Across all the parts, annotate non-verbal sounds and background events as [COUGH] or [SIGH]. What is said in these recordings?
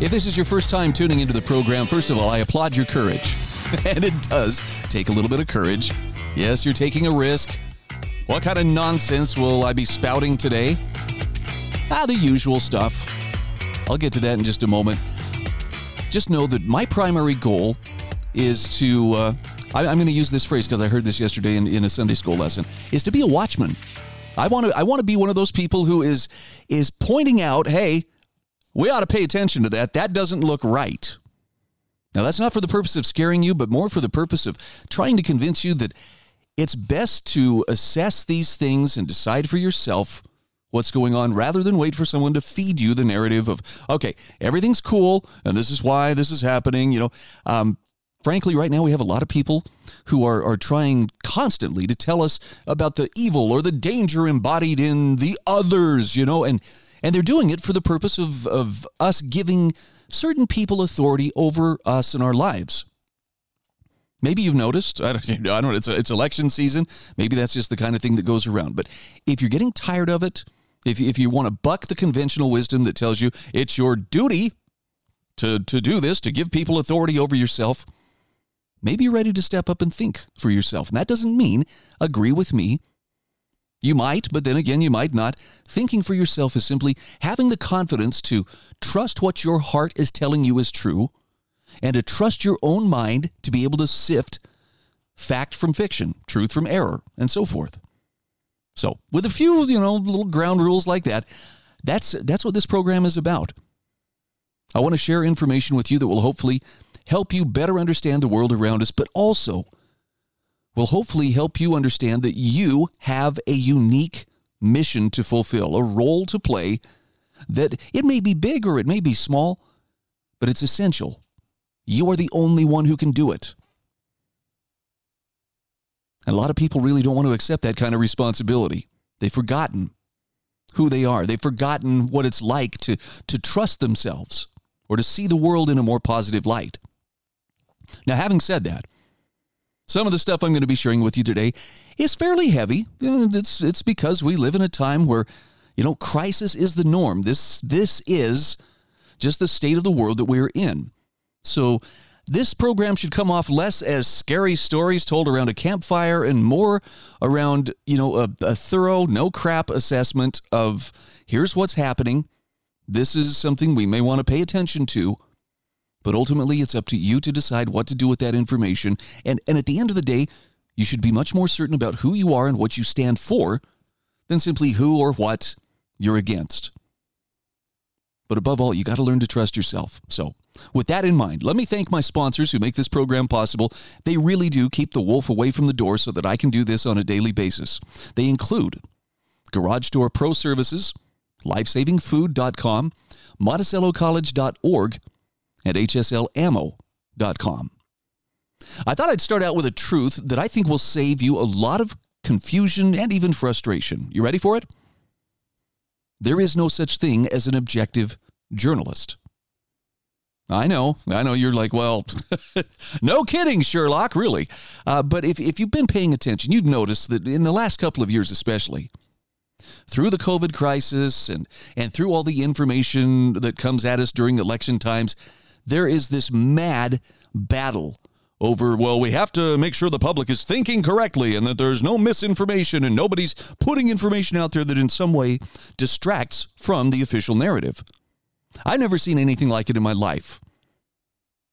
If this is your first time tuning into the program, first of all, I applaud your courage. [LAUGHS] and it does take a little bit of courage. Yes, you're taking a risk. What kind of nonsense will I be spouting today? Ah, the usual stuff. I'll get to that in just a moment. Just know that my primary goal is to, uh, I, am going to use this phrase because I heard this yesterday in, in a Sunday school lesson, is to be a watchman. I want to I want to be one of those people who is is pointing out, hey, we ought to pay attention to that. That doesn't look right. Now, that's not for the purpose of scaring you, but more for the purpose of trying to convince you that it's best to assess these things and decide for yourself what's going on rather than wait for someone to feed you the narrative of, okay, everything's cool and this is why this is happening. You know, um, frankly, right now we have a lot of people who are, are trying constantly to tell us about the evil or the danger embodied in the others, you know, and and they're doing it for the purpose of, of us giving certain people authority over us and our lives. Maybe you've noticed, I don't, [LAUGHS] I don't know, it's, it's election season. Maybe that's just the kind of thing that goes around. But if you're getting tired of it, if, if you want to buck the conventional wisdom that tells you it's your duty to, to do this, to give people authority over yourself, maybe you're ready to step up and think for yourself. And that doesn't mean agree with me you might, but then again, you might not. Thinking for yourself is simply having the confidence to trust what your heart is telling you is true and to trust your own mind to be able to sift fact from fiction, truth from error, and so forth. So, with a few, you know, little ground rules like that, that's that's what this program is about. I want to share information with you that will hopefully help you better understand the world around us, but also will hopefully help you understand that you have a unique mission to fulfill, a role to play that it may be big or it may be small, but it's essential. You are the only one who can do it. And a lot of people really don't want to accept that kind of responsibility. They've forgotten who they are. They've forgotten what it's like to, to trust themselves or to see the world in a more positive light. Now, having said that, some of the stuff I'm going to be sharing with you today is fairly heavy. It's it's because we live in a time where, you know, crisis is the norm. This this is just the state of the world that we're in. So this program should come off less as scary stories told around a campfire and more around, you know, a, a thorough, no crap assessment of here's what's happening. This is something we may want to pay attention to but ultimately, it's up to you to decide what to do with that information. And, and at the end of the day, you should be much more certain about who you are and what you stand for than simply who or what you're against. But above all, you got to learn to trust yourself. So, with that in mind, let me thank my sponsors who make this program possible. They really do keep the wolf away from the door so that I can do this on a daily basis. They include Garage Door Pro Services, LifesavingFood.com, MonticelloCollege.org, at hslammo.com. I thought I'd start out with a truth that I think will save you a lot of confusion and even frustration. You ready for it? There is no such thing as an objective journalist. I know, I know you're like, well, [LAUGHS] no kidding, Sherlock, really. Uh, but if, if you've been paying attention, you'd notice that in the last couple of years, especially, through the COVID crisis and, and through all the information that comes at us during election times, there is this mad battle over, well, we have to make sure the public is thinking correctly and that there's no misinformation and nobody's putting information out there that in some way distracts from the official narrative. I've never seen anything like it in my life.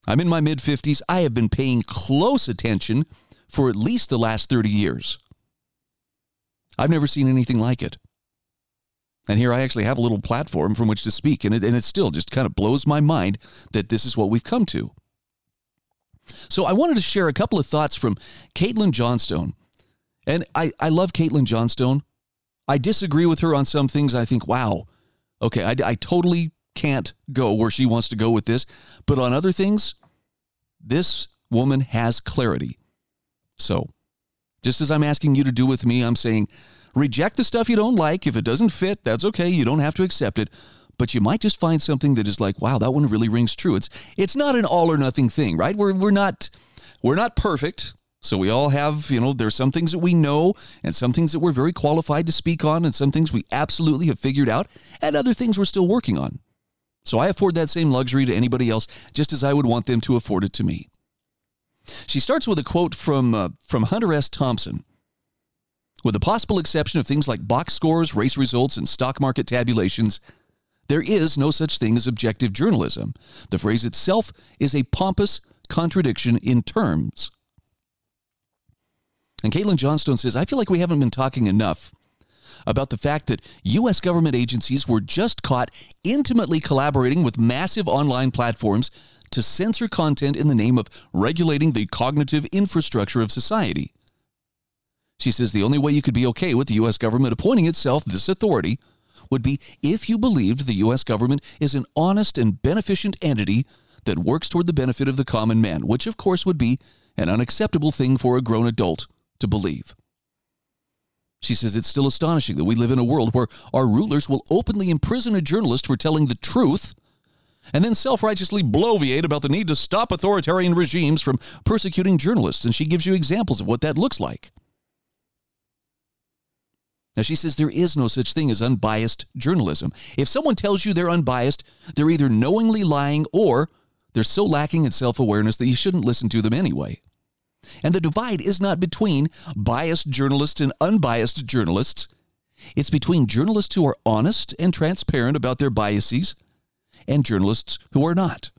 I'm in my mid 50s. I have been paying close attention for at least the last 30 years. I've never seen anything like it. And here I actually have a little platform from which to speak. And it, and it still just kind of blows my mind that this is what we've come to. So I wanted to share a couple of thoughts from Caitlin Johnstone. And I, I love Caitlin Johnstone. I disagree with her on some things. I think, wow, okay, I, I totally can't go where she wants to go with this. But on other things, This woman has clarity. So, just as I'm asking you to do with me, I'm saying reject the stuff you don't like. If it doesn't fit, that's okay. You don't have to accept it. But you might just find something that is like, wow, that one really rings true. It's it's not an all or nothing thing, right? We're we're not we're not perfect. So we all have, you know, there's some things that we know and some things that we're very qualified to speak on and some things we absolutely have figured out and other things we're still working on. So I afford that same luxury to anybody else just as I would want them to afford it to me. She starts with a quote from uh, from Hunter S. Thompson. With the possible exception of things like box scores, race results, and stock market tabulations, there is no such thing as objective journalism. The phrase itself is a pompous contradiction in terms. And Caitlin Johnstone says, I feel like we haven't been talking enough about the fact that U.S. government agencies were just caught intimately collaborating with massive online platforms to censor content in the name of regulating the cognitive infrastructure of society. She says the only way you could be okay with the U.S. government appointing itself this authority would be if you believed the U.S. government is an honest and beneficent entity that works toward the benefit of the common man, which of course would be an unacceptable thing for a grown adult to believe. She says it's still astonishing that we live in a world where our rulers will openly imprison a journalist for telling the truth and then self righteously bloviate about the need to stop authoritarian regimes from persecuting journalists. And she gives you examples of what that looks like. Now, she says there is no such thing as unbiased journalism. If someone tells you they're unbiased, they're either knowingly lying or they're so lacking in self awareness that you shouldn't listen to them anyway. And the divide is not between biased journalists and unbiased journalists. It's between journalists who are honest and transparent about their biases and journalists who are not.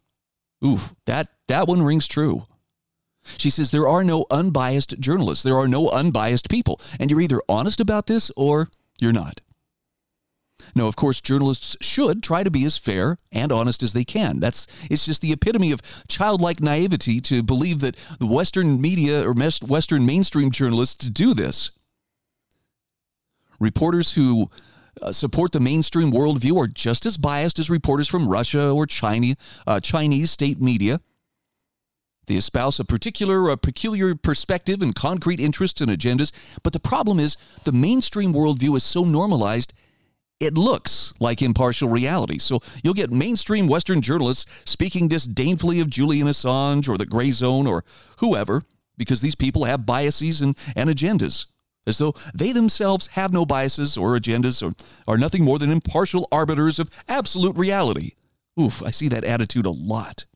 Oof, that, that one rings true. She says there are no unbiased journalists. There are no unbiased people. And you're either honest about this or you're not. No, of course, journalists should try to be as fair and honest as they can. That's it's just the epitome of childlike naivety to believe that the Western media or Western mainstream journalists do this. Reporters who uh, support the mainstream worldview are just as biased as reporters from Russia or China, uh, Chinese state media. They espouse a particular, a peculiar perspective and concrete interests and agendas, but the problem is the mainstream worldview is so normalized it looks like impartial reality. So you'll get mainstream Western journalists speaking disdainfully of Julian Assange or the Gray Zone or whoever, because these people have biases and, and agendas, as though they themselves have no biases or agendas or are nothing more than impartial arbiters of absolute reality. Oof, I see that attitude a lot.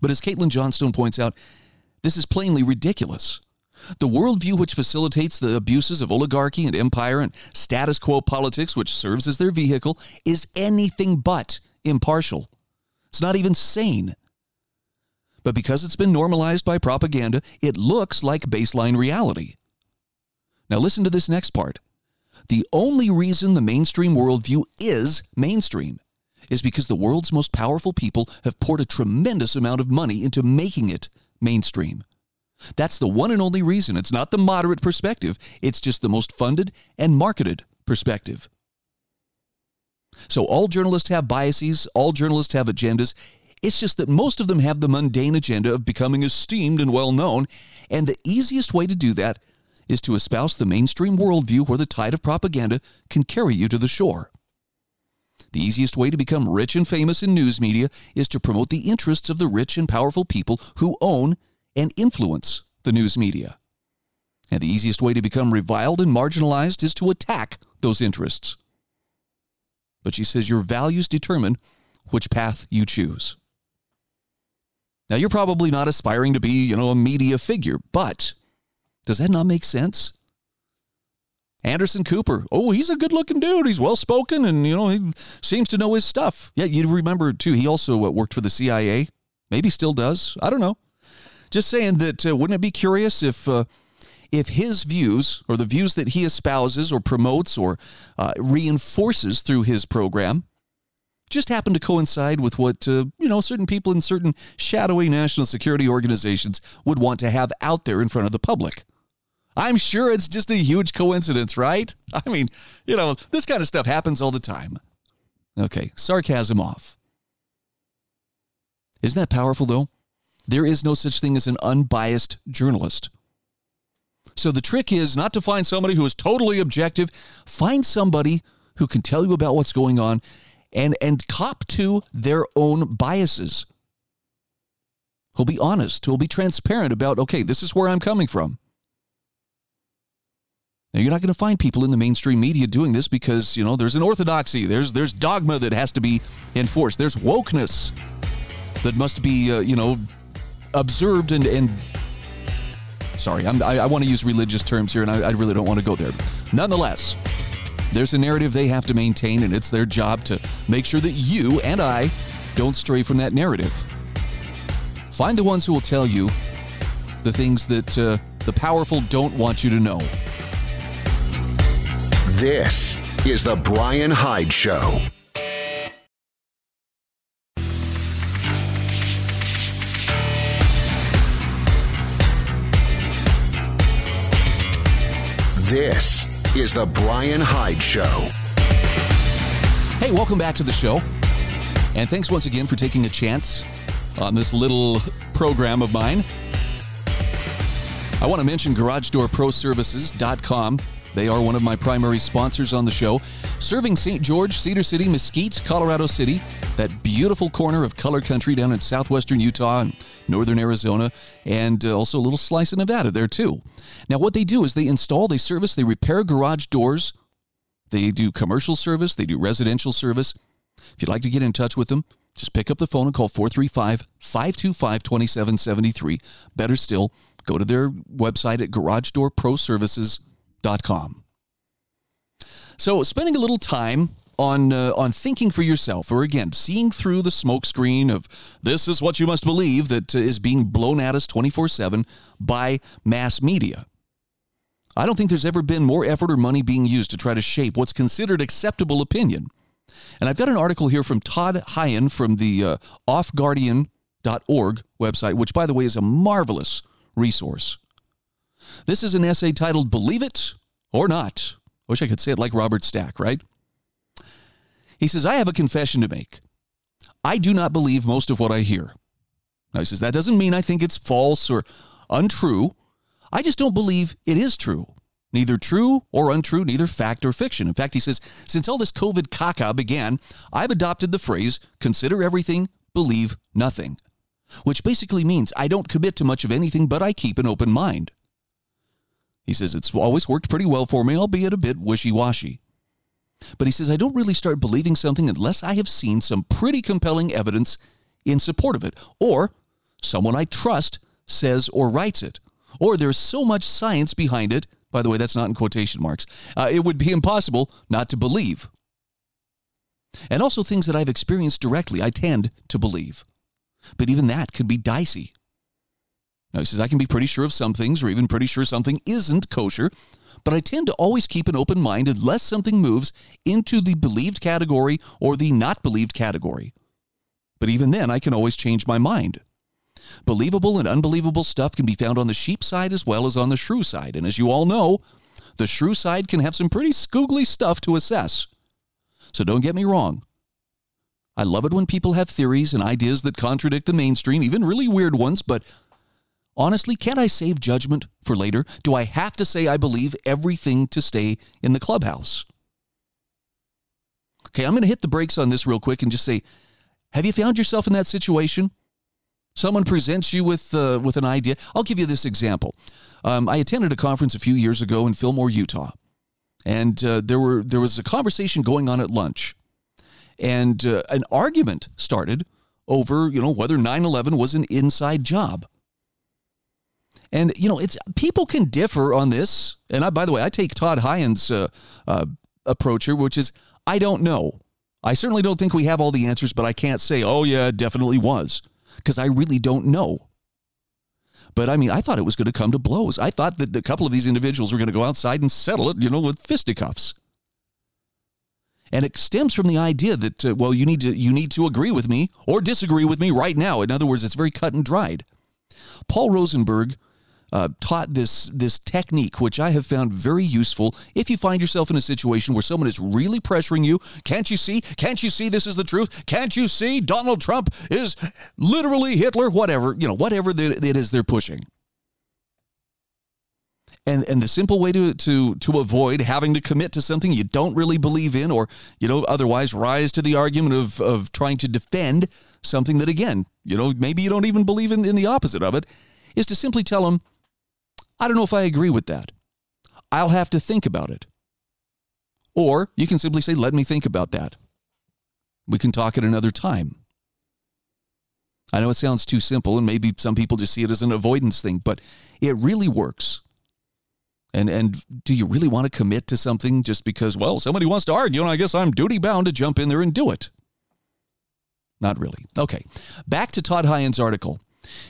But as Caitlin Johnstone points out, this is plainly ridiculous. The worldview which facilitates the abuses of oligarchy and empire and status quo politics, which serves as their vehicle, is anything but impartial. It's not even sane. But because it's been normalized by propaganda, it looks like baseline reality. Now, listen to this next part. The only reason the mainstream worldview is mainstream is because the world's most powerful people have poured a tremendous amount of money into making it mainstream. That's the one and only reason. It's not the moderate perspective, it's just the most funded and marketed perspective. So, all journalists have biases, all journalists have agendas. It's just that most of them have the mundane agenda of becoming esteemed and well known. And the easiest way to do that is to espouse the mainstream worldview where the tide of propaganda can carry you to the shore. The easiest way to become rich and famous in news media is to promote the interests of the rich and powerful people who own and influence the news media. And the easiest way to become reviled and marginalized is to attack those interests. But she says your values determine which path you choose. Now, you're probably not aspiring to be, you know, a media figure, but does that not make sense? Anderson Cooper. Oh, he's a good looking dude. He's well spoken and, you know, he seems to know his stuff. Yeah, you remember, too, he also worked for the CIA. Maybe still does. I don't know. Just saying that uh, wouldn't it be curious if uh, if his views or the views that he espouses or promotes or uh, reinforces through his program just happen to coincide with what uh, you know certain people in certain shadowy national security organizations would want to have out there in front of the public. I'm sure it's just a huge coincidence, right? I mean, you know, this kind of stuff happens all the time. Okay, sarcasm off. Isn't that powerful though? There is no such thing as an unbiased journalist. So the trick is not to find somebody who is totally objective. Find somebody who can tell you about what's going on and and cop to their own biases. Who'll be honest, who'll be transparent about, okay, this is where I'm coming from. Now you're not going to find people in the mainstream media doing this because, you know, there's an orthodoxy, there's there's dogma that has to be enforced. There's wokeness that must be, uh, you know, observed and and sorry, I'm, i I, want to use religious terms here, and I, I really don't want to go there. Nonetheless, there's a narrative they have to maintain, and it's their job to make sure that you and I don't stray from that narrative. Find the ones who will tell you the things that uh, the powerful don't want you to know. This is The Bryan Hyde Show. This is The Bryan Hyde Show. Hey, welcome back to the show. And thanks once again for taking a chance on this little program of mine. I want to mention GarageDoorProServices.com. They are one of my primary sponsors on the show, serving St. George, Cedar City, Mesquite, Colorado City, that beautiful corner of color country down in southwestern Utah and northern Arizona, and uh, also a little slice of Nevada there too. Now, what they do is they install, they service, they repair garage doors. They do commercial service, they do residential service. If you'd like to get in touch with them, just pick up the phone and call 435 525 2773. Better still, go to their website at garagedoorproservices.com. So, spending a little time on uh, on thinking for yourself, or again, seeing through the smokescreen of this is what you must believe that uh, is being blown at us 24 7 by mass media. I don't think there's ever been more effort or money being used to try to shape what's considered acceptable opinion. And I've got an article here from Todd Hayen from the uh, offguardian.org website, which, by the way, is a marvelous resource. This is an essay titled Believe It or Not. I wish I could say it like Robert Stack, right? He says, I have a confession to make. I do not believe most of what I hear. Now, he says, that doesn't mean I think it's false or untrue. I just don't believe it is true. Neither true or untrue, neither fact or fiction. In fact, he says, since all this COVID caca began, I've adopted the phrase consider everything, believe nothing, which basically means I don't commit to much of anything, but I keep an open mind. He says, it's always worked pretty well for me, albeit a bit wishy washy. But he says, I don't really start believing something unless I have seen some pretty compelling evidence in support of it, or someone I trust says or writes it, or there's so much science behind it. By the way, that's not in quotation marks. Uh, it would be impossible not to believe. And also things that I've experienced directly, I tend to believe. But even that can be dicey. Now, he says, I can be pretty sure of some things, or even pretty sure something isn't kosher, but I tend to always keep an open mind unless something moves into the believed category or the not believed category. But even then, I can always change my mind. Believable and unbelievable stuff can be found on the sheep side as well as on the shrew side. And as you all know, the shrew side can have some pretty scoogly stuff to assess. So don't get me wrong. I love it when people have theories and ideas that contradict the mainstream, even really weird ones, but honestly, can't I save judgment for later? Do I have to say I believe everything to stay in the clubhouse? Okay, I'm going to hit the brakes on this real quick and just say, have you found yourself in that situation? Someone presents you with uh, with an idea. I'll give you this example. Um, I attended a conference a few years ago in Fillmore, Utah, and uh, there were there was a conversation going on at lunch, and uh, an argument started over you know whether 9/11 was an inside job. And you know, it's people can differ on this. And I, by the way, I take Todd Hayen's uh, uh, approach here, which is I don't know. I certainly don't think we have all the answers, but I can't say, oh yeah, it definitely was, because I really don't know. But I mean, I thought it was going to come to blows. I thought that a couple of these individuals were going to go outside and settle it, you know, with fisticuffs. And it stems from the idea that, uh, well, you need to you need to agree with me or disagree with me right now. In other words, it's very cut and dried. Paul Rosenberg uh, taught this this technique, which I have found very useful. If you find yourself in a situation where someone is really pressuring you, can't you see? Can't you see this is the truth? Can't you see Donald Trump is literally Hitler? Whatever you know, whatever it is they're pushing. And, and the simple way to, to, to avoid having to commit to something you don't really believe in or you know otherwise rise to the argument of, of trying to defend something that again you know maybe you don't even believe in, in the opposite of it is to simply tell them I don't know if I agree with that. I'll have to think about it. Or you can simply say, let me think about that. We can talk at another time. I know it sounds too simple, and maybe some people just see it as an avoidance thing, but it really works. And and do you really want to commit to something just because, well, somebody wants to argue, and I guess I'm duty bound to jump in there and do it? Not really. Okay. Back to Todd Hayen's article.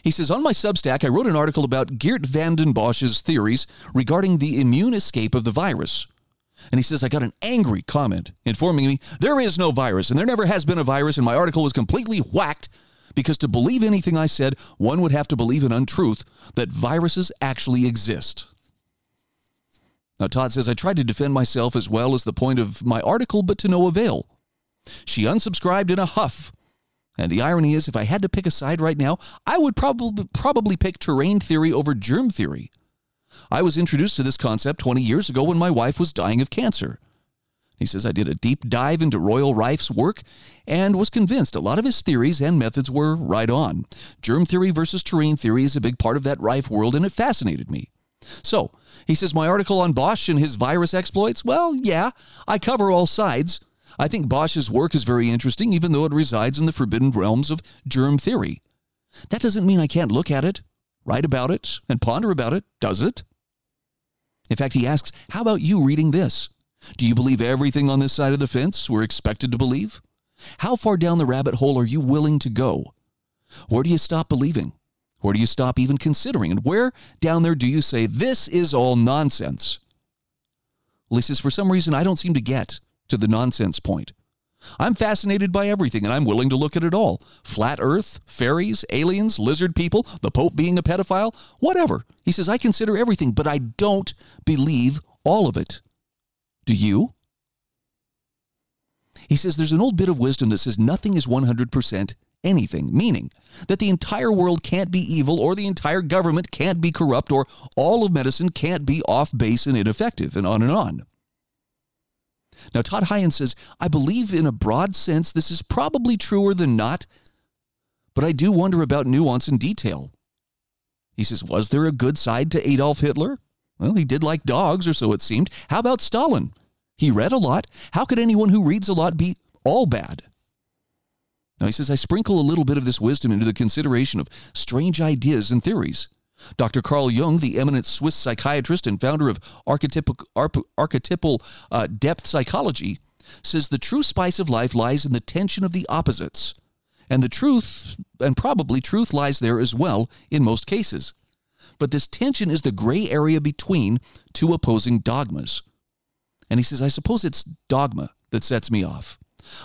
He says, On my Substack, I wrote an article about Geert van den Bossche's theories regarding the immune escape of the virus. And he says, I got an angry comment informing me there is no virus and there never has been a virus, and my article was completely whacked because to believe anything I said, one would have to believe an untruth that viruses actually exist. Now, Todd says, I tried to defend myself as well as the point of my article, but to no avail. She unsubscribed in a huff and the irony is, if I had to pick a side right now, I would probably probably pick terrain theory over germ theory. I was introduced to this concept 20 years ago when my wife was dying of cancer. He says I did a deep dive into Royal Rife's work and was convinced a lot of his theories and methods were right on. Germ theory versus terrain theory is a big part of that Rife world and it fascinated me. So, he says my article on Bossche and his virus exploits, well, yeah, I cover all sides. I think Bossche's work is very interesting, even though it resides in the forbidden realms of germ theory. That doesn't mean I can't look at it, write about it, and ponder about it, does it? In fact, he asks, How about you reading this? Do you believe everything on this side of the fence we're expected to believe? How far down the rabbit hole are you willing to go? Where do you stop believing? Where do you stop even considering? And where down there do you say, This is all nonsense? He says, For some reason I don't seem to get to the nonsense point. I'm fascinated by everything and I'm willing to look at it all. Flat earth, fairies, aliens, lizard people, the Pope being a pedophile, whatever. He says, I consider everything, but I don't believe all of it. Do you? He says there's an old bit of wisdom that says nothing is 100% anything, meaning that the entire world can't be evil or the entire government can't be corrupt or all of medicine can't be off base and ineffective, and on and on. Now, Todd Hayens says, I believe in a broad sense this is probably truer than not, but I do wonder about nuance and detail. He says, Was there a good side to Adolf Hitler? Well, he did like dogs, or so it seemed. How about Stalin? He read a lot. How could anyone who reads a lot be all bad? Now, he says, I sprinkle a little bit of this wisdom into the consideration of strange ideas and theories. Dr. Carl Jung, the eminent Swiss psychiatrist and founder of archetypal, archetypal uh, depth psychology, says the true spice of life lies in the tension of the opposites. And the truth, and probably truth lies there as well in most cases. But this tension is the gray area between two opposing dogmas. And he says, I suppose it's dogma that sets me off.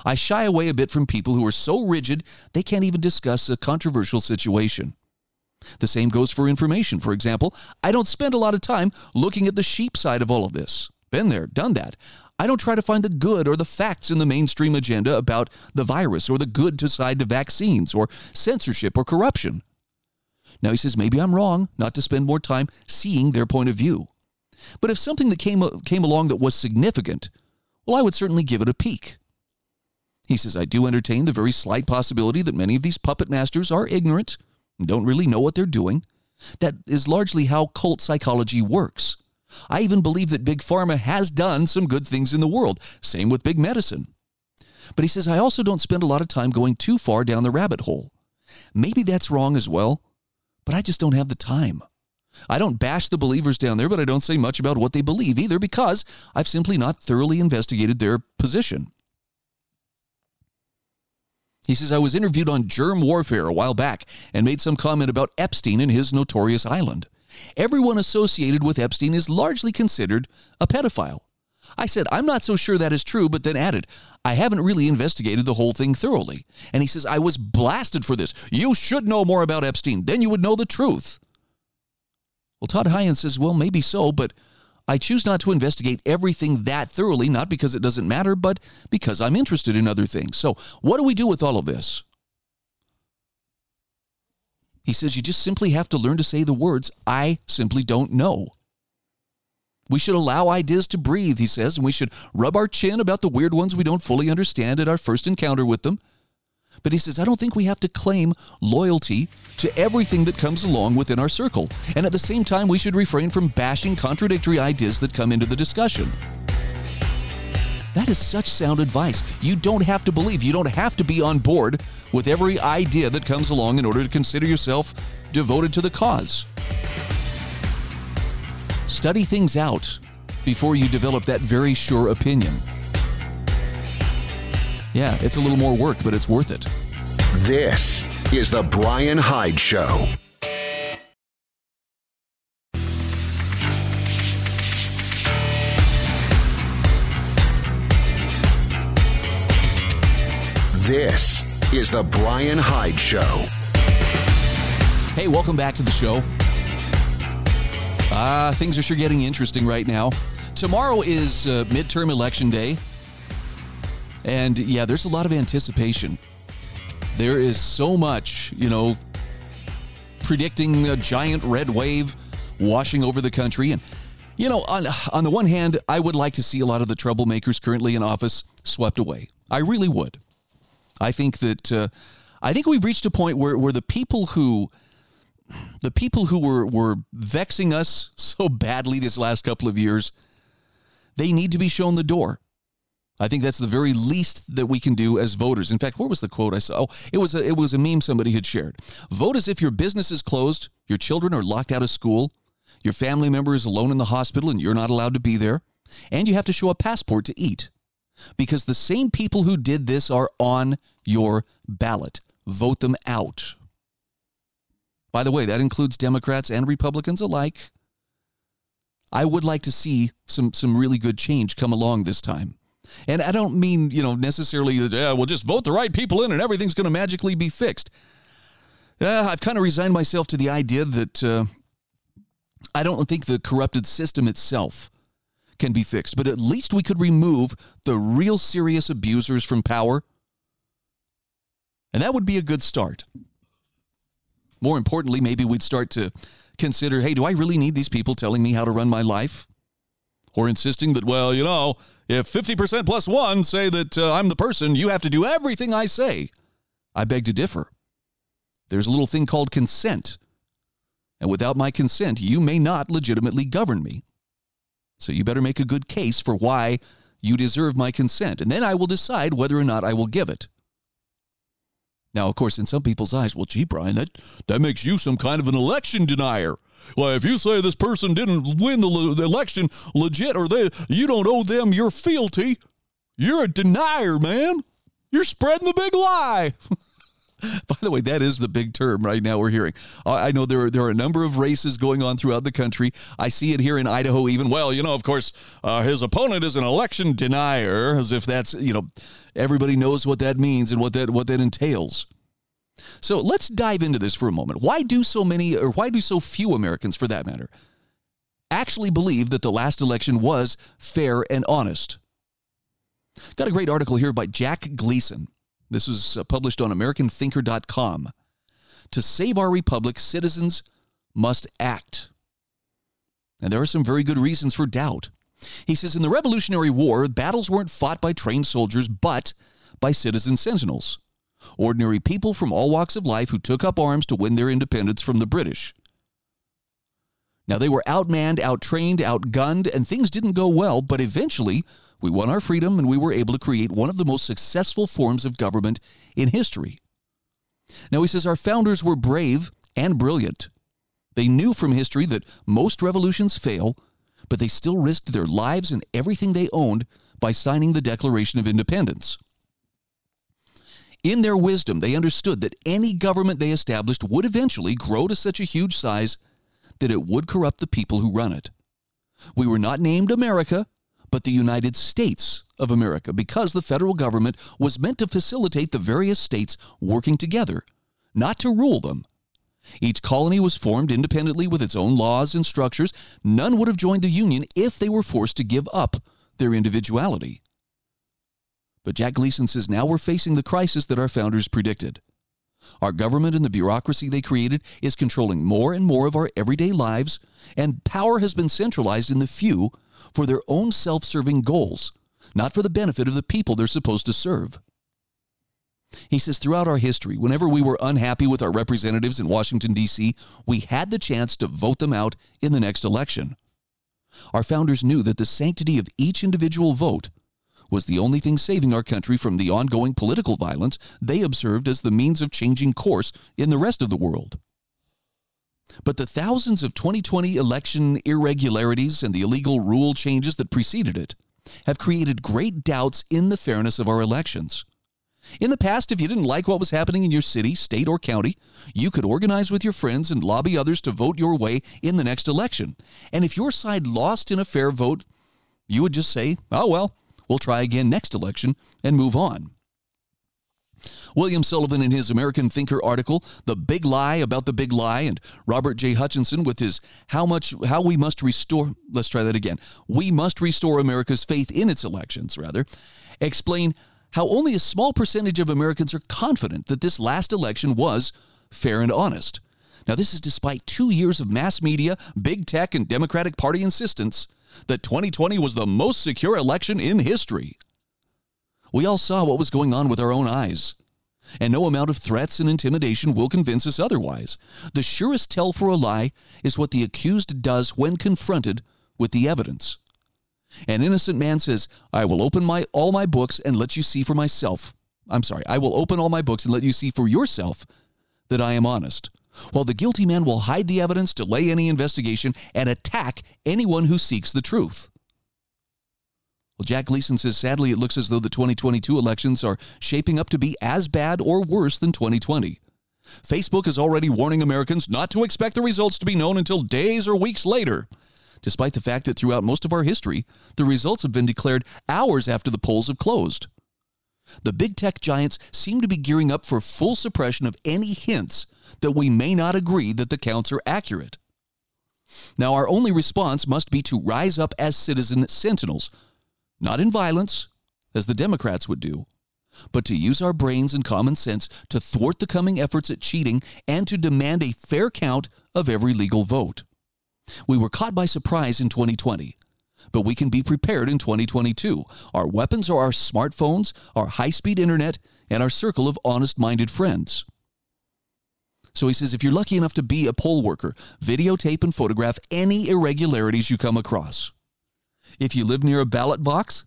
I shy away a bit from people who are so rigid they can't even discuss a controversial situation. The same goes for information. For example, I don't spend a lot of time looking at the sheep side of all of this. Been there, done that. I don't try to find the good or the facts in the mainstream agenda about the virus or the good to side to vaccines or censorship or corruption. Now he says maybe I'm wrong not to spend more time seeing their point of view. But if something that came, came along that was significant, well, I would certainly give it a peek. He says, I do entertain the very slight possibility that many of these puppet masters are ignorant don't really know what they're doing. That is largely how cult psychology works. I even believe that Big Pharma has done some good things in the world. Same with Big Medicine. But he says, I also don't spend a lot of time going too far down the rabbit hole. Maybe that's wrong as well, but I just don't have the time. I don't bash the believers down there, but I don't say much about what they believe either because I've simply not thoroughly investigated their position. He says, I was interviewed on germ warfare a while back and made some comment about Epstein and his notorious island. Everyone associated with Epstein is largely considered a pedophile. I said, I'm not so sure that is true, but then added, I haven't really investigated the whole thing thoroughly. And he says, I was blasted for this. You should know more about Epstein. Then you would know the truth. Well, Todd Hayen says, well, maybe so, but I choose not to investigate everything that thoroughly, not because it doesn't matter, but because I'm interested in other things. So, what do we do with all of this? He says, you just simply have to learn to say the words, I simply don't know. We should allow ideas to breathe, he says, and we should rub our chin about the weird ones we don't fully understand at our first encounter with them. But he says, I don't think we have to claim loyalty to everything that comes along within our circle. And at the same time, we should refrain from bashing contradictory ideas that come into the discussion. That is such sound advice. You don't have to believe, you don't have to be on board with every idea that comes along in order to consider yourself devoted to the cause. Study things out before you develop that very sure opinion. Yeah, it's a little more work, but it's worth it. This is The Bryan Hyde Show. This is The Bryan Hyde Show. Hey, welcome back to the show. Ah, uh, things are sure getting interesting right now. Tomorrow is uh, midterm election day. And yeah, there's a lot of anticipation. There is so much, you know, predicting a giant red wave washing over the country. And, you know, on, on the one hand, I would like to see a lot of the troublemakers currently in office swept away. I really would. I think that, uh, I think we've reached a point where, where the people who, the people who were, were vexing us [LAUGHS] so badly this last couple of years, they need to be shown the door. I think that's the very least that we can do as voters. In fact, what was the quote I saw? Oh, it was a, it was a meme somebody had shared. Vote as if your business is closed, your children are locked out of school, your family member is alone in the hospital and you're not allowed to be there, and you have to show a passport to eat. Because the same people who did this are on your ballot. Vote them out. By the way, that includes Democrats and Republicans alike. I would like to see some some really good change come along this time. And I don't mean, you know, necessarily that, yeah, we'll just vote the right people in and everything's going to magically be fixed. Uh, I've kind of resigned myself to the idea that uh, I don't think the corrupted system itself can be fixed, but at least we could remove the real serious abusers from power. And that would be a good start. More importantly, maybe we'd start to consider hey, do I really need these people telling me how to run my life? Or insisting that, well, you know, if 50% plus one say that uh, I'm the person, you have to do everything I say. I beg to differ. There's a little thing called consent. And without my consent, you may not legitimately govern me. So you better make a good case for why you deserve my consent, and then I will decide whether or not I will give it. Now, of course, in some people's eyes, well, gee, Bryan, that, that makes you some kind of an election denier. Well, if you say this person didn't win the, le- the election legit or they, you don't owe them your fealty, you're a denier, man. You're spreading the big lie. [LAUGHS] [LAUGHS] By the way, that is the big term right now we're hearing. I know there are, there are a number of races going on throughout the country. I see it here in Idaho even. Well, you know, of course, uh, his opponent is an election denier, as if that's, you know, everybody knows what that means and what that what that entails. So let's dive into this for a moment. Why do so many, or why do so few Americans, for that matter, actually believe that the last election was fair and honest? Got a great article here by Jack Gleason. This was uh, published on AmericanThinker.com. To save our republic, citizens must act. And there are some very good reasons for doubt. He says in the Revolutionary War, battles weren't fought by trained soldiers, but by citizen sentinels ordinary people from all walks of life who took up arms to win their independence from the British. Now, they were outmanned, outtrained, outgunned, and things didn't go well, but eventually we won our freedom and we were able to create one of the most successful forms of government in history. Now, he says our founders were brave and brilliant. They knew from history that most revolutions fail, but they still risked their lives and everything they owned by signing the Declaration of Independence. In their wisdom, they understood that any government they established would eventually grow to such a huge size that it would corrupt the people who run it. We were not named America, but the United States of America because the federal government was meant to facilitate the various states working together, not to rule them. Each colony was formed independently with its own laws and structures. None would have joined the Union if they were forced to give up their individuality. But Jack Gleason says now we're facing the crisis that our founders predicted. Our government and the bureaucracy they created is controlling more and more of our everyday lives, and power has been centralized in the few for their own self serving goals, not for the benefit of the people they're supposed to serve. He says throughout our history, whenever we were unhappy with our representatives in Washington, D.C., we had the chance to vote them out in the next election. Our founders knew that the sanctity of each individual vote was the only thing saving our country from the ongoing political violence they observed as the means of changing course in the rest of the world. But the thousands of 2020 election irregularities and the illegal rule changes that preceded it have created great doubts in the fairness of our elections. In the past, if you didn't like what was happening in your city, state, or county, you could organize with your friends and lobby others to vote your way in the next election. And if your side lost in a fair vote, you would just say, oh, well, we'll try again next election and move on. William Sullivan in his American Thinker article, The Big Lie About the Big Lie, and Robert J. Hutchinson with his How Much How We Must Restore let's try that again. We must restore America's faith in its elections, rather, explain how only a small percentage of Americans are confident that this last election was fair and honest. Now, this is despite two years of mass media, big tech, and Democratic Party insistence that 2020 was the most secure election in history. We all saw what was going on with our own eyes. And no amount of threats and intimidation will convince us otherwise. The surest tell for a lie is what the accused does when confronted with the evidence. An innocent man says, I will open my all my books and let you see for myself. I'm sorry, I will open all my books and let you see for yourself that I am honest. While the guilty man will hide the evidence, delay any investigation, and attack anyone who seeks the truth. Well, Jack Gleason says sadly it looks as though the 2022 elections are shaping up to be as bad or worse than 2020. Facebook is already warning Americans not to expect the results to be known until days or weeks later despite the fact that throughout most of our history, the results have been declared hours after the polls have closed. The big tech giants seem to be gearing up for full suppression of any hints that we may not agree that the counts are accurate. Now, our only response must be to rise up as citizen sentinels, not in violence, as the Democrats would do, but to use our brains and common sense to thwart the coming efforts at cheating and to demand a fair count of every legal vote. We were caught by surprise in 2020, but we can be prepared in 2022. Our weapons are our smartphones, our high speed internet, and our circle of honest minded friends. So he says if you're lucky enough to be a poll worker, videotape and photograph any irregularities you come across. If you live near a ballot box,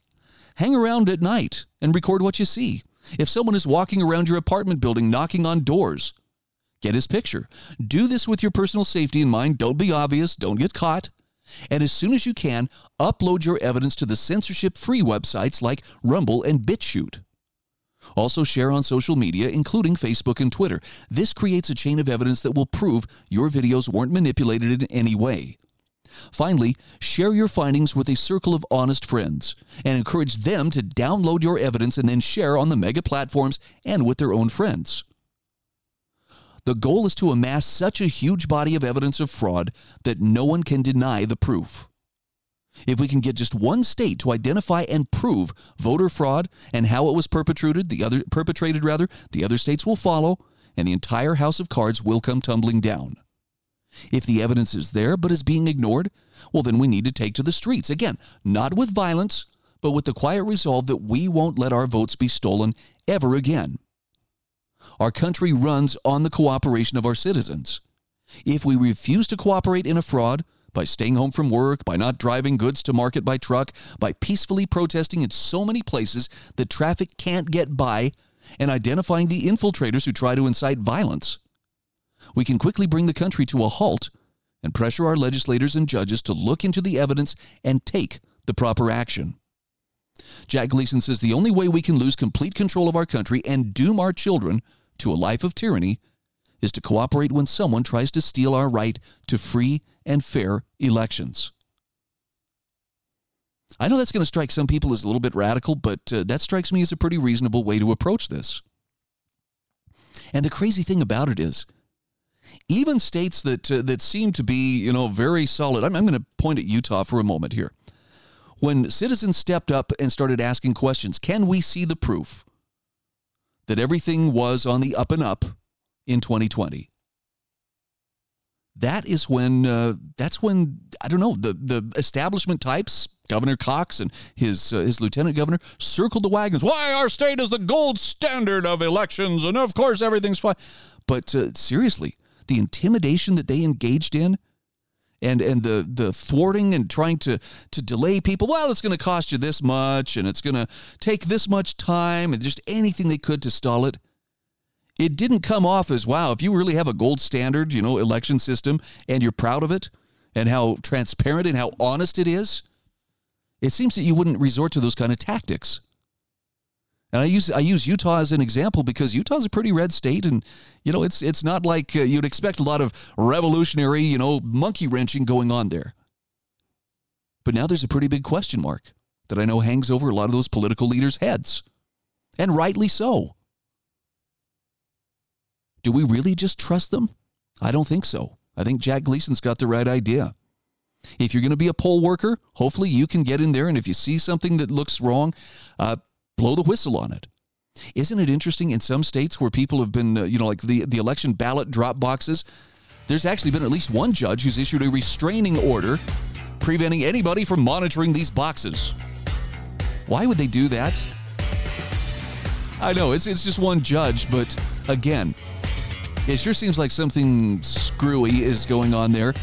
hang around at night and record what you see. If someone is walking around your apartment building knocking on doors, Get his picture. Do this with your personal safety in mind. Don't be obvious. Don't get caught. And as soon as you can, upload your evidence to the censorship free websites like Rumble and BitChute. Also, share on social media, including Facebook and Twitter. This creates a chain of evidence that will prove your videos weren't manipulated in any way. Finally, share your findings with a circle of honest friends and encourage them to download your evidence and then share on the mega platforms and with their own friends. The goal is to amass such a huge body of evidence of fraud that no one can deny the proof. If we can get just one state to identify and prove voter fraud and how it was perpetrated, the other perpetrated rather, the other states will follow and the entire house of cards will come tumbling down. If the evidence is there but is being ignored, well then we need to take to the streets again, not with violence, but with the quiet resolve that we won't let our votes be stolen ever again. Our country runs on the cooperation of our citizens. If we refuse to cooperate in a fraud, by staying home from work, by not driving goods to market by truck, by peacefully protesting in so many places that traffic can't get by, and identifying the infiltrators who try to incite violence, we can quickly bring the country to a halt and pressure our legislators and judges to look into the evidence and take the proper action. Jack Gleason says the only way we can lose complete control of our country and doom our children to a life of tyranny is to cooperate when someone tries to steal our right to free and fair elections. I know that's going to strike some people as a little bit radical, but uh, that strikes me as a pretty reasonable way to approach this. And the crazy thing about it is, even states that uh, that seem to be, you know, very solid. I'm, I'm going to point at Utah for a moment here. When citizens stepped up and started asking questions, can we see the proof that everything was on the up and up in 2020? That is when uh, that's when I don't know the the establishment types Governor Cox and his uh, his lieutenant governor circled the wagons. Why our state is the gold standard of elections, and of course everything's fine. But uh, seriously, the intimidation that they engaged in, and and the the thwarting and trying to to delay people. Well, it's going to cost you this much, and it's going to take this much time, and just anything they could to stall it. It didn't come off as wow. If you really have a gold standard, you know, election system, and you're proud of it, and how transparent and how honest it is it seems that you wouldn't resort to those kind of tactics. And I use I use Utah as an example because Utah's a pretty red state, and you know it's it's not like uh, you'd expect a lot of revolutionary you know monkey wrenching going on there. But now there's a pretty big question mark that I know hangs over a lot of those political leaders' heads, and rightly so. Do we really just trust them? I don't think so. I think Jack Gleason's got the right idea. If you're going to be a poll worker, hopefully you can get in there, and if you see something that looks wrong, uh, blow the whistle on it. Isn't it interesting in some states where people have been, uh, you know, like the, the election ballot drop boxes? There's actually been at least one judge who's issued a restraining order preventing anybody from monitoring these boxes. Why would they do that? I know, it's, it's just one judge, but again, it sure seems like something screwy is going on there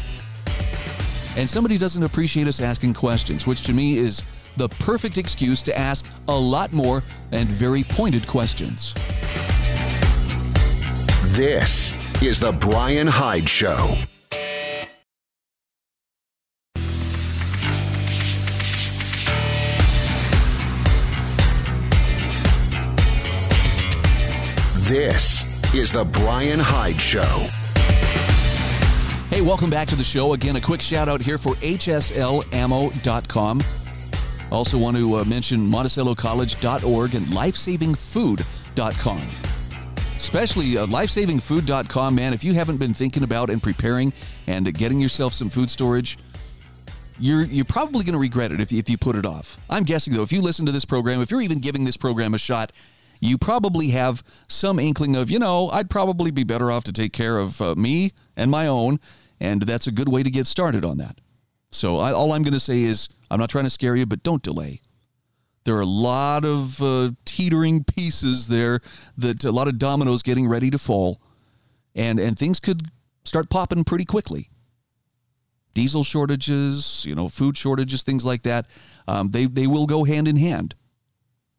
and somebody doesn't appreciate us asking questions, which to me is the perfect excuse to ask a lot more and very pointed questions. This is The Bryan Hyde Show. This is The Bryan Hyde Show. Hey, welcome back to the show. Again, a quick shout out here for hslammo.com. Also, want to uh, mention MonticelloCollege.org and LifesavingFood.com. Especially uh, LifesavingFood.com, man. If you haven't been thinking about and preparing and getting yourself some food storage, you're you're probably going to regret it if, if you put it off. I'm guessing though, if you listen to this program, if you're even giving this program a shot, you probably have some inkling of, you know, I'd probably be better off to take care of uh, me and my own. And that's a good way to get started on that. So I, all I'm going to say is I'm not trying to scare you, but don't delay. There are a lot of uh, teetering pieces there that a lot of dominoes getting ready to fall, and and things could start popping pretty quickly. Diesel shortages, you know, food shortages, things like that. Um, they they will go hand in hand.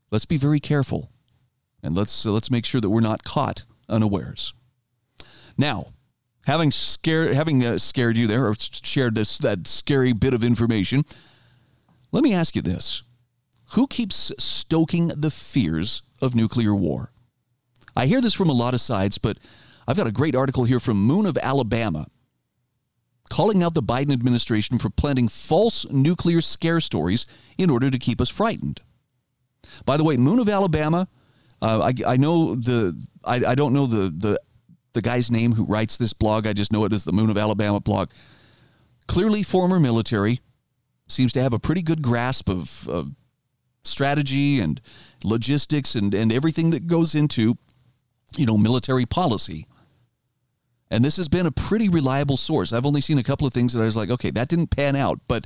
Let's be very careful and let's uh, let's make sure that we're not caught unawares. Now, having scared having uh, scared you there or shared this that scary bit of information, let me ask you this: Who keeps stoking the fears of nuclear war? I hear this from a lot of sides, but I've got a great article here from Moon of Alabama calling out the Biden administration for planting false nuclear scare stories in order to keep us frightened. By the way, Moon of Alabama uh, I, I know the I, I don't know the, the the guy's name who writes this blog. I just know it as the Moon of Alabama blog. Clearly, former military seems to have a pretty good grasp of, of strategy and logistics and, and everything that goes into you know military policy. And this has been a pretty reliable source. I've only seen a couple of things that I was like, okay, that didn't pan out, but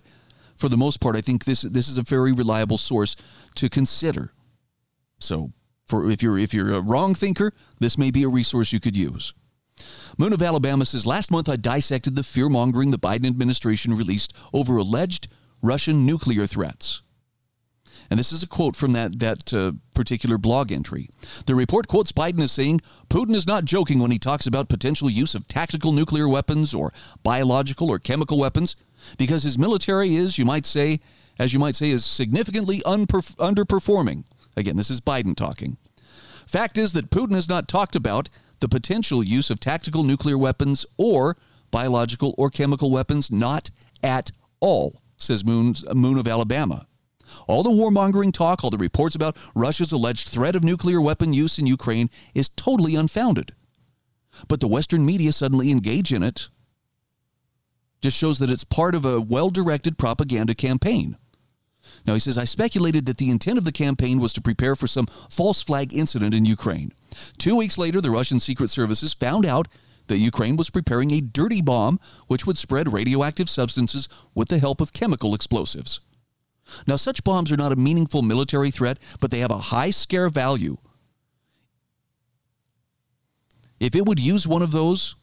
for the most part, I think this this is a very reliable source to consider. So for if you're if you're a wrong thinker, this may be a resource you could use. Moon of Alabama says last month I dissected the fear mongering the Biden administration released over alleged Russian nuclear threats. And this is a quote from that, that uh, particular blog entry. The report quotes Biden as saying Putin is not joking when he talks about potential use of tactical nuclear weapons or biological or chemical weapons, because his military is, you might say, as you might say, is significantly unperf- underperforming Again, this is Biden talking. Fact is that Putin has not talked about the potential use of tactical nuclear weapons or biological or chemical weapons, not at all, says Moon's, Moon of Alabama. All the warmongering talk, all the reports about Russia's alleged threat of nuclear weapon use in Ukraine is totally unfounded. but the Western media suddenly engage in it. Just shows that it's part of a well directed propaganda campaign. Now, he says, I speculated that the intent of the campaign was to prepare for some false flag incident in Ukraine. Two weeks later, the Russian secret services found out that Ukraine was preparing a dirty bomb which would spread radioactive substances with the help of chemical explosives. Now, such bombs are not a meaningful military threat, but they have a high scare value if it would use one of those,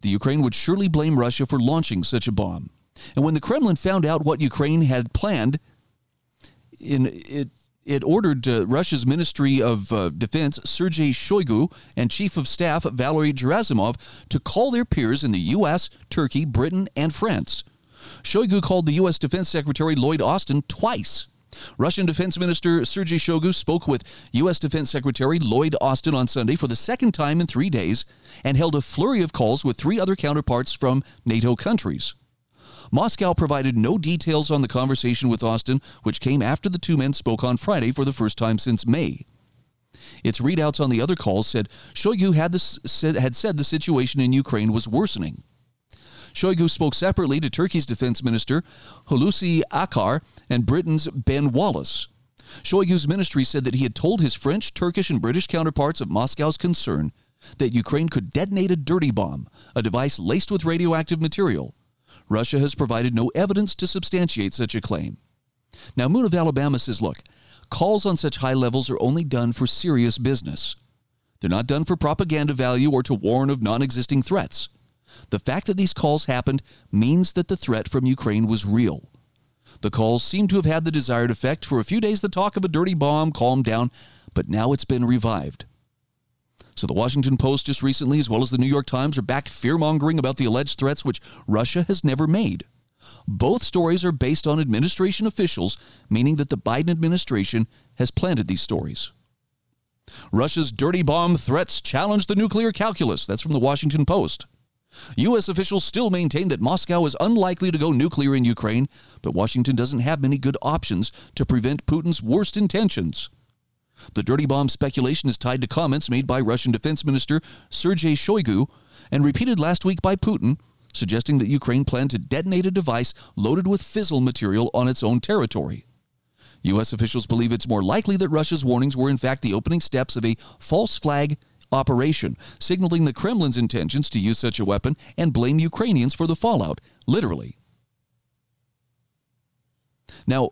the Ukraine would surely blame Russia for launching such a bomb. And when the Kremlin found out what Ukraine had planned, in it it ordered uh, Russia's Ministry of uh, Defense, Sergei Shoigu, and Chief of Staff, Valery Gerasimov, to call their peers in the U.S., Turkey, Britain, and France. Shoigu called the U.S. Defense Secretary Lloyd Austin twice Russian Defense Minister Sergei Shoigu spoke with U.S. Defense Secretary Lloyd Austin on Sunday for the second time in three days and held a flurry of calls with three other counterparts from NATO countries. Moscow provided no details on the conversation with Austin, which came after the two men spoke on Friday for the first time since May. Its readouts on the other calls said Shoigu had, said, had said the situation in Ukraine was worsening. Shoigu spoke separately to Turkey's defense minister Hulusi Akar and Britain's Ben Wallace. Shoigu's ministry said that he had told his French, Turkish, and British counterparts of Moscow's concern that Ukraine could detonate a dirty bomb, a device laced with radioactive material. Russia has provided no evidence to substantiate such a claim. Now, Moon of Alabama says, look, calls on such high levels are only done for serious business. They're not done for propaganda value or to warn of non existing threats. The fact that these calls happened means that the threat from Ukraine was real. The calls seem to have had the desired effect. For a few days, the talk of a dirty bomb calmed down, but now it's been revived. So the Washington Post just recently, as well as the New York Times, are back fear mongering about the alleged threats which Russia has never made. Both stories are based on administration officials, meaning that the Biden administration has planted these stories. Russia's dirty bomb threats challenge the nuclear calculus. That's from the Washington Post. U.S. officials still maintain that Moscow is unlikely to go nuclear in Ukraine, but Washington doesn't have many good options to prevent Putin's worst intentions. The dirty bomb speculation is tied to comments made by Russian Defense Minister Sergei Shoigu and repeated last week by Putin, suggesting that Ukraine planned to detonate a device loaded with fissile material on its own territory. U.S. officials believe it's more likely that Russia's warnings were in fact the opening steps of a false flag operation, signaling the Kremlin's intentions to use such a weapon and blame Ukrainians for the fallout, literally. Now,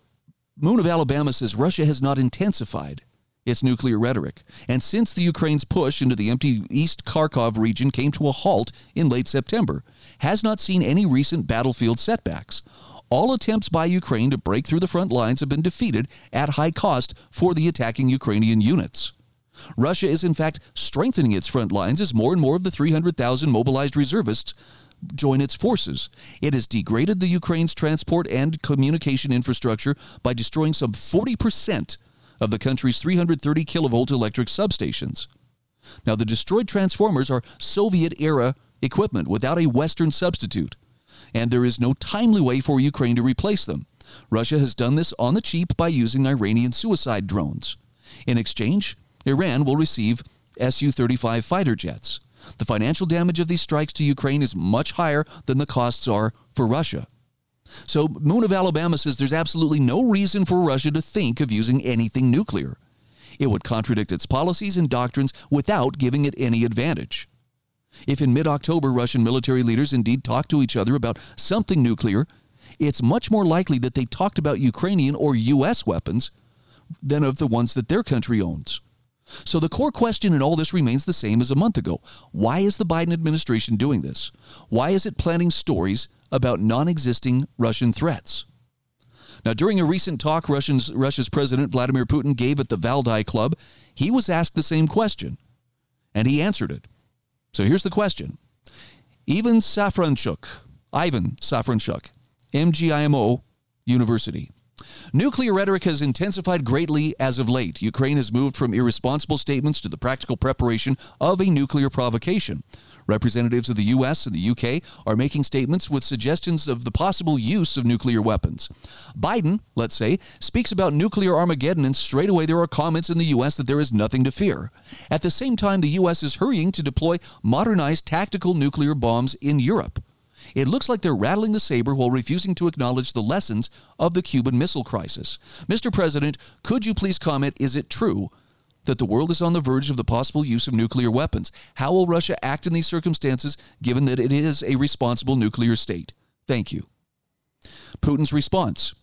Moon of Alabama says Russia has not intensified its nuclear rhetoric, and since the Ukraine's push into the empty East Kharkov region came to a halt in late September, has not seen any recent battlefield setbacks. All attempts by Ukraine to break through the front lines have been defeated at high cost for the attacking Ukrainian units. Russia is, in fact, strengthening its front lines as more and more of the 300,000 mobilized reservists join its forces. It has degraded the Ukraine's transport and communication infrastructure by destroying some 40% of the country's 330 kilovolt electric substations. Now, the destroyed transformers are Soviet era equipment without a Western substitute, and there is no timely way for Ukraine to replace them. Russia has done this on the cheap by using Iranian suicide drones. In exchange, Iran will receive Su 35 fighter jets. The financial damage of these strikes to Ukraine is much higher than the costs are for Russia. So, Moon of Alabama says there's absolutely no reason for Russia to think of using anything nuclear. It would contradict its policies and doctrines without giving it any advantage. If in mid October Russian military leaders indeed talked to each other about something nuclear, it's much more likely that they talked about Ukrainian or U.S. weapons than of the ones that their country owns. So the core question in all this remains the same as a month ago. Why is the Biden administration doing this? Why is it planning stories about non existing Russian threats? Now, during a recent talk Russians, Russia's President Vladimir Putin gave at the Valdai Club, he was asked the same question, and he answered it. So here's the question Ivan Safranchuk, Ivan Safranchuk, MGIMO University, Nuclear rhetoric has intensified greatly as of late. Ukraine has moved from irresponsible statements to the practical preparation of a nuclear provocation. Representatives of the U.S. and the U.K. are making statements with suggestions of the possible use of nuclear weapons. Biden, let's say, speaks about nuclear Armageddon, and straight away there are comments in the U.S. that there is nothing to fear. At the same time, the U.S. is hurrying to deploy modernized tactical nuclear bombs in Europe. It looks like they're rattling the saber while refusing to acknowledge the lessons of the Cuban Missile Crisis. Mr. President, could you please comment is it true that the world is on the verge of the possible use of nuclear weapons? How will Russia act in these circumstances given that it is a responsible nuclear state? Thank you. Putin's response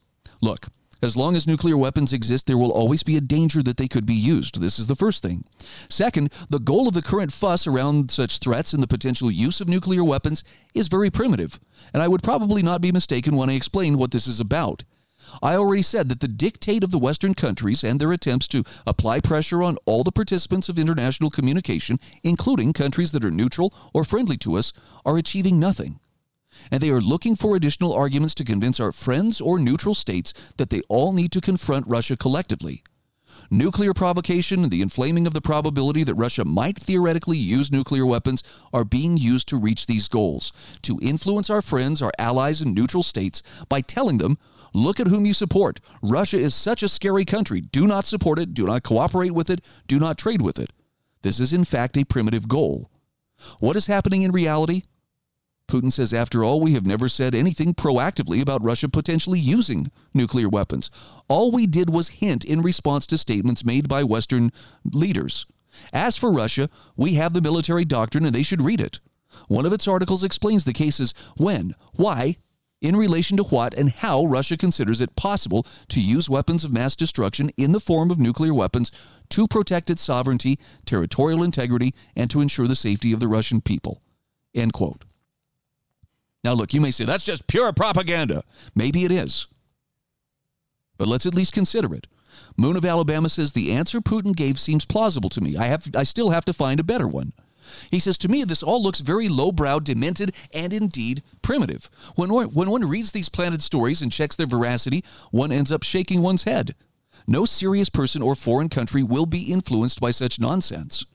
Look, as long as nuclear weapons exist, there will always be a danger that they could be used. This is the first thing. Second, the goal of the current fuss around such threats and the potential use of nuclear weapons is very primitive, and I would probably not be mistaken when I explain what this is about. I already said that the dictate of the Western countries and their attempts to apply pressure on all the participants of international communication, including countries that are neutral or friendly to us, are achieving nothing and they are looking for additional arguments to convince our friends or neutral states that they all need to confront Russia collectively. Nuclear provocation and the inflaming of the probability that Russia might theoretically use nuclear weapons are being used to reach these goals, to influence our friends, our allies, and neutral states by telling them, look at whom you support. Russia is such a scary country. Do not support it, do not cooperate with it, do not trade with it. This is, in fact, a primitive goal. What is happening in reality? Putin says, after all, we have never said anything proactively about Russia potentially using nuclear weapons. All we did was hint in response to statements made by Western leaders. As for Russia, we have the military doctrine and they should read it. One of its articles explains the cases when, why, in relation to what and how Russia considers it possible to use weapons of mass destruction in the form of nuclear weapons to protect its sovereignty, territorial integrity, and to ensure the safety of the Russian people. End quote. Now, look, you may say that's just pure propaganda. Maybe it is. But let's at least consider it. Moon of Alabama says the answer Putin gave seems plausible to me. I have I still have to find a better one. He says to me this all looks very lowbrow, demented, and indeed primitive. When one, when one reads these planted stories and checks their veracity, one ends up shaking one's head. No serious person or foreign country will be influenced by such nonsense.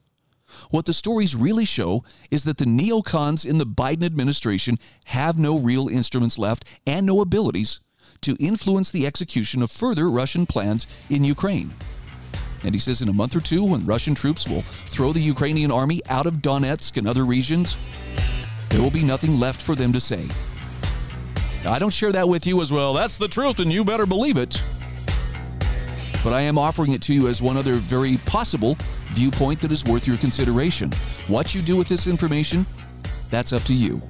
What the stories really show is that the neocons in the Biden administration have no real instruments left and no abilities to influence the execution of further Russian plans in Ukraine. And he says in a month or two, when Russian troops will throw the Ukrainian army out of Donetsk and other regions, there will be nothing left for them to say. I don't share that with you as well. That's the truth, and you better believe it. But I am offering it to you as one other very possible viewpoint that is worth your consideration. What you do with this information, that's up to you.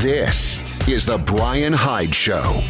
This is The Bryan Hyde Show.